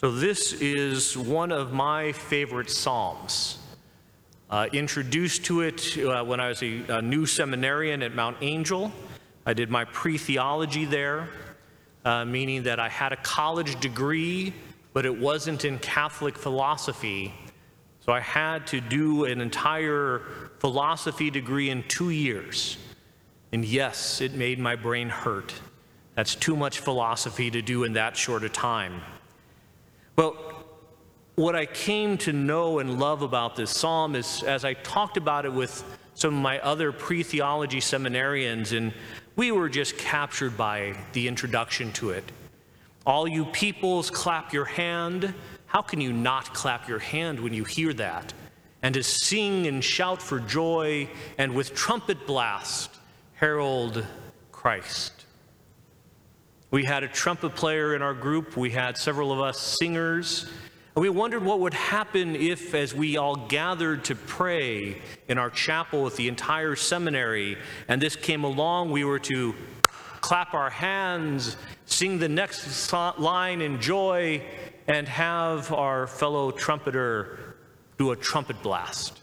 So, this is one of my favorite Psalms. Uh, introduced to it uh, when I was a, a, new seminarian at Mount Angel. I did my pre theology there, uh, meaning that I had a college degree, but it wasn't in Catholic philosophy. So I had to do an entire philosophy degree in two years. And yes, it made my brain hurt. That's too much philosophy to do in that short a time. But what I came to know and love about this psalm is as I talked about it with some of my other pre theology seminarians, and we were just captured by the introduction to it. All you peoples, clap your hand. How can you not clap your hand when you hear that? And to sing and shout for joy, and with trumpet blast, herald Christ. We had a trumpet player in our group, we had several of us singers. And we wondered what would happen if, as we all gathered to pray in our chapel with the entire seminary, and this came along, we were to clap our hands, sing the next line in joy, and have our fellow trumpeter do a trumpet blast.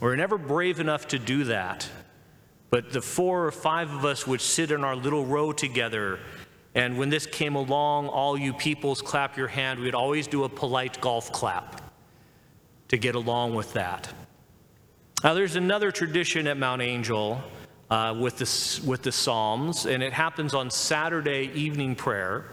We're never brave enough to do that, but the four or five of us would sit in our little row together and when this came along, all you peoples clap your hand. We'd always do a polite golf clap to get along with that. Now, there's another tradition at Mount Angel uh, with, the, with the Psalms, and it happens on Saturday evening prayer,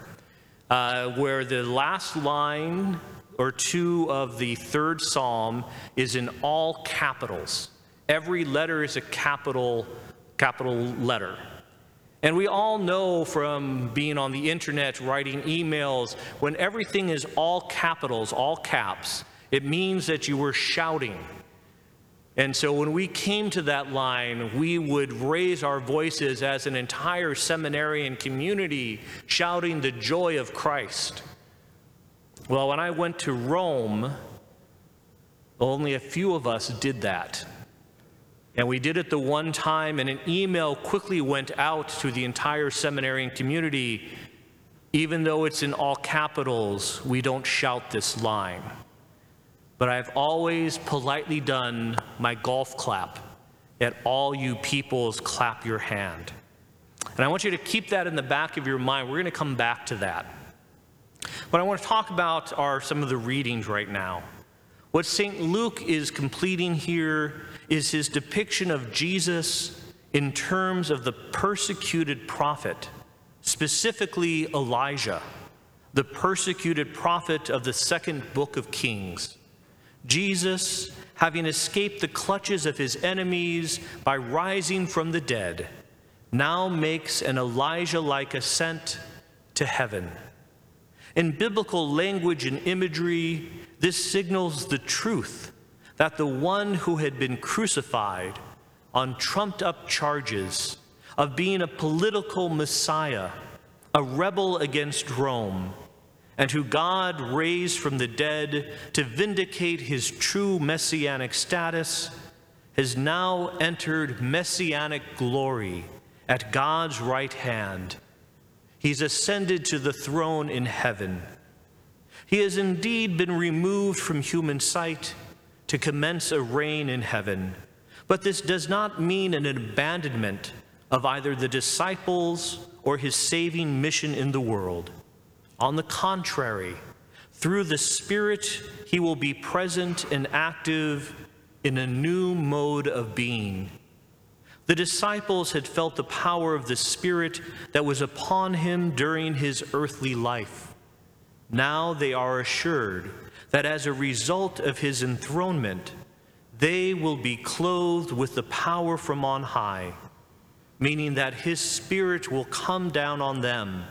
uh, where the last line or two of the third Psalm is in all capitals. Every letter is a capital, capital letter. And we all know from being on the internet, writing emails, when everything is all capitals, all caps, it means that you were shouting. And so when we came to that line, we would raise our voices as an entire seminarian community, shouting the joy of Christ. Well, when I went to Rome, only a few of us did that. And we did it the one time, and an email quickly went out to the entire seminarian community. Even though it's in all capitals, we don't shout this line. But I've always politely done my golf clap at all you peoples clap your hand. And I want you to keep that in the back of your mind. We're going to come back to that. What I want to talk about are some of the readings right now. What St. Luke is completing here is his depiction of Jesus in terms of the persecuted prophet, specifically Elijah, the persecuted prophet of the second book of Kings. Jesus, having escaped the clutches of his enemies by rising from the dead, now makes an Elijah like ascent to heaven. In biblical language and imagery, this signals the truth that the one who had been crucified on trumped up charges of being a political messiah, a rebel against Rome, and who God raised from the dead to vindicate his true messianic status, has now entered messianic glory at God's right hand. He's ascended to the throne in heaven. He has indeed been removed from human sight to commence a reign in heaven. But this does not mean an abandonment of either the disciples or his saving mission in the world. On the contrary, through the Spirit, he will be present and active in a new mode of being. The disciples had felt the power of the Spirit that was upon him during his earthly life. Now they are assured that as a result of his enthronement, they will be clothed with the power from on high, meaning that his spirit will come down on them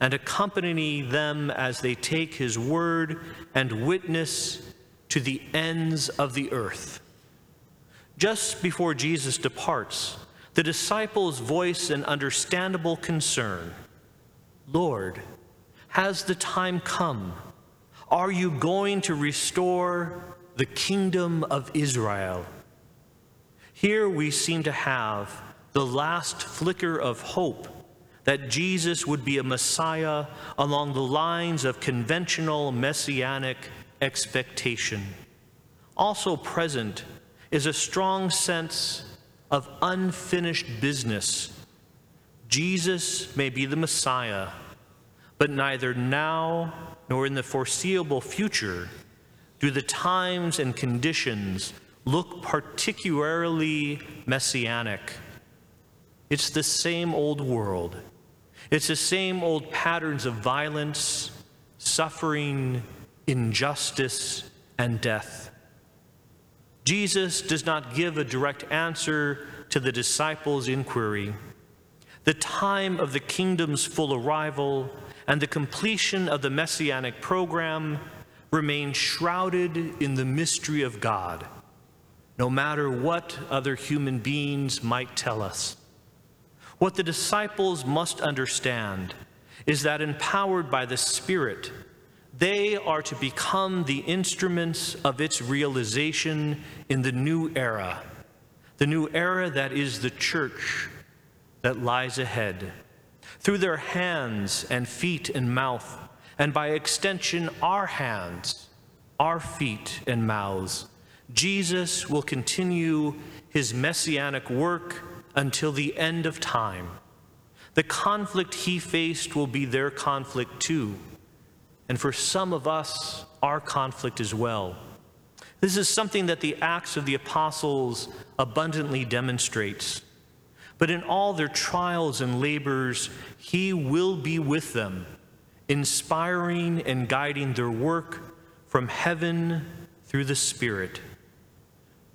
and accompany them as they take his word and witness to the ends of the earth. Just before Jesus departs, the disciples voice an understandable concern Lord, has the time come? Are you going to restore the kingdom of Israel? Here we seem to have the last flicker of hope that Jesus would be a Messiah along the lines of conventional messianic expectation. Also present is a strong sense of unfinished business. Jesus may be the Messiah, but neither now nor in the foreseeable future do the times and conditions look particularly messianic. It's the same old world. It's the same old patterns of violence, suffering, injustice, and death. Jesus does not give a direct answer to the disciples' inquiry. The time of the kingdom's full arrival and the completion of the messianic program remain shrouded in the mystery of God, no matter what other human beings might tell us. What the disciples must understand is that empowered by the Spirit, they are to become the instruments of its realization in the new era, the new era that is the church that lies ahead. Through their hands and feet and mouth, and by extension, our hands, our feet and mouths, Jesus will continue his messianic work until the end of time. The conflict he faced will be their conflict too and for some of us, our conflict as well. This is something that the Acts of the Apostles abundantly demonstrates. But in all their trials and labors, He will be with them, inspiring and guiding their work from heaven through the Spirit.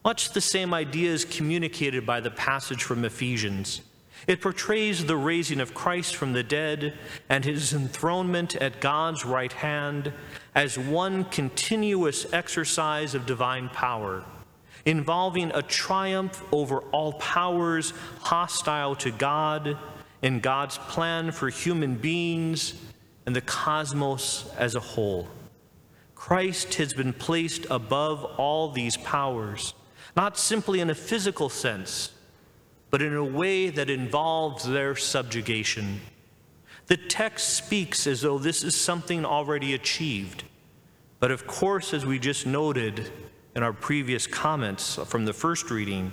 Much the same idea is communicated by the passage from Ephesians. It portrays the raising of Christ from the dead and his enthronement at God's right hand as one continuous exercise of divine power, involving a triumph over all powers hostile to God and God's plan for human beings and the cosmos as a whole. Christ has been placed above all these powers, not simply in a physical sense but in a way that involves their subjugation. The text speaks as though this is something already achieved. But of course, as we just noted in our previous comments from the first reading,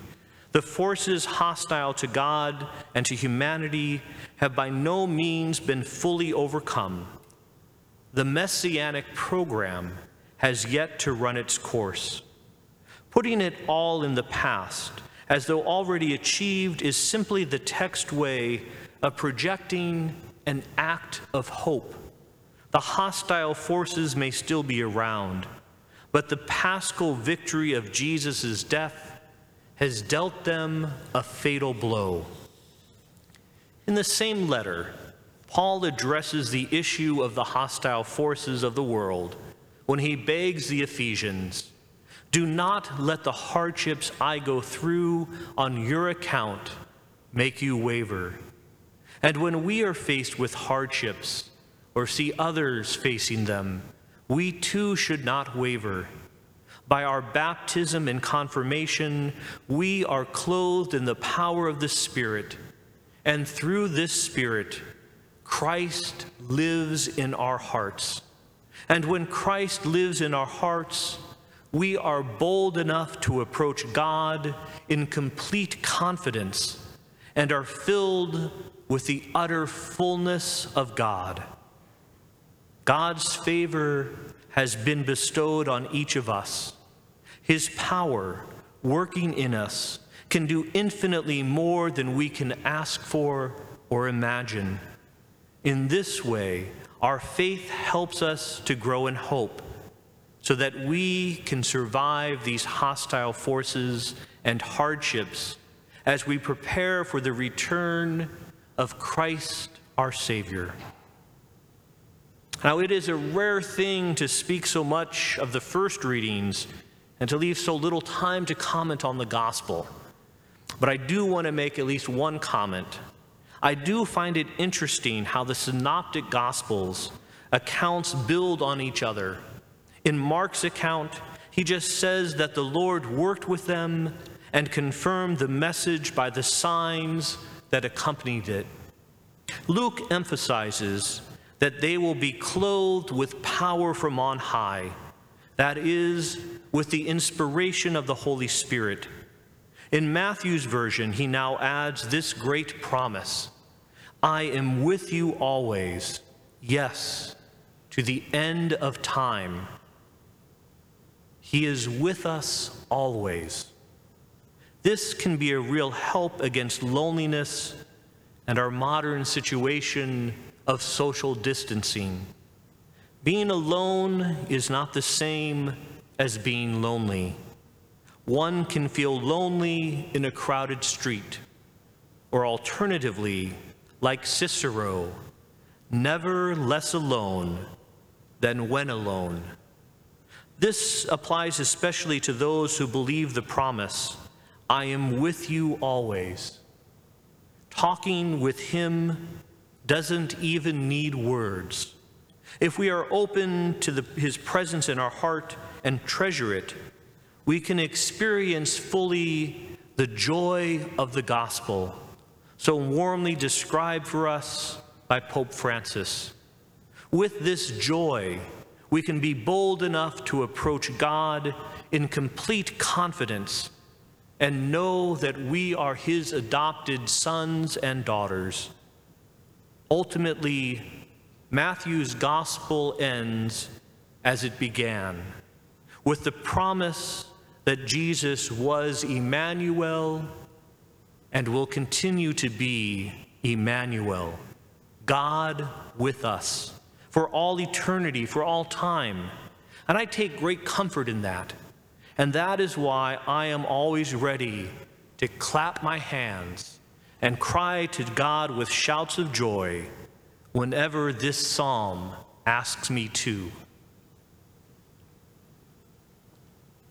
the forces hostile to God and to humanity have by no means been fully overcome. The messianic program has yet to run its course. Putting it all in the past, as though already achieved, is simply the text way of projecting an act of hope. The hostile forces may still be around, but the paschal victory of Jesus' death has dealt them a fatal blow. In the same letter, Paul addresses the issue of the hostile forces of the world when he begs the Ephesians do not let the hardships I go through on your account make you waver. And when we are faced with hardships or see others facing them, we too should not waver. By our baptism and confirmation, we are clothed in the power of the Spirit, and through this Spirit, Christ lives in our hearts. And when Christ lives in our hearts, we are bold enough to approach God in complete confidence and are filled with the utter fullness of God. God's favor has been bestowed on each of us. His power working in us can do infinitely more than we can ask for or imagine. In this way, our faith helps us to grow in hope so that we can survive these hostile forces and hardships as we prepare for the return of Christ our Savior. Now, it is a rare thing to speak so much of the first readings and to leave so little time to comment on the gospel. But I do want to make at least one comment. I do find it interesting how the synoptic gospels accounts build on each other in Mark's account, he just says that the Lord worked with them and confirmed the message by the signs that accompanied it. Luke emphasizes that they will be clothed with power from on high, that is, with the inspiration of the Holy Spirit. In Matthew's version, he now adds this great promise I am with you always, yes, to the end of time. He is with us always. This can be a real help against loneliness and our modern situation of social distancing. Being alone is not the same as being lonely. One can feel lonely in a crowded street, or alternatively, like Cicero, never less alone than when alone. This applies especially to those who believe the promise I am with you always. Talking with Him doesn't even need words. If we are open to the, His presence in our heart and treasure it, we can experience fully the joy of the gospel, so warmly described for us by Pope Francis. With this joy, we can be bold enough to approach God in complete confidence and know that we are His adopted sons and daughters. Ultimately, Matthew's gospel ends as it began, with the promise that Jesus was Emmanuel and will continue to be Emmanuel, God with us for all eternity, for all time. And I take great comfort in that. And that is why I am always ready to clap my hands and cry to God with shouts of joy whenever this psalm asks me to.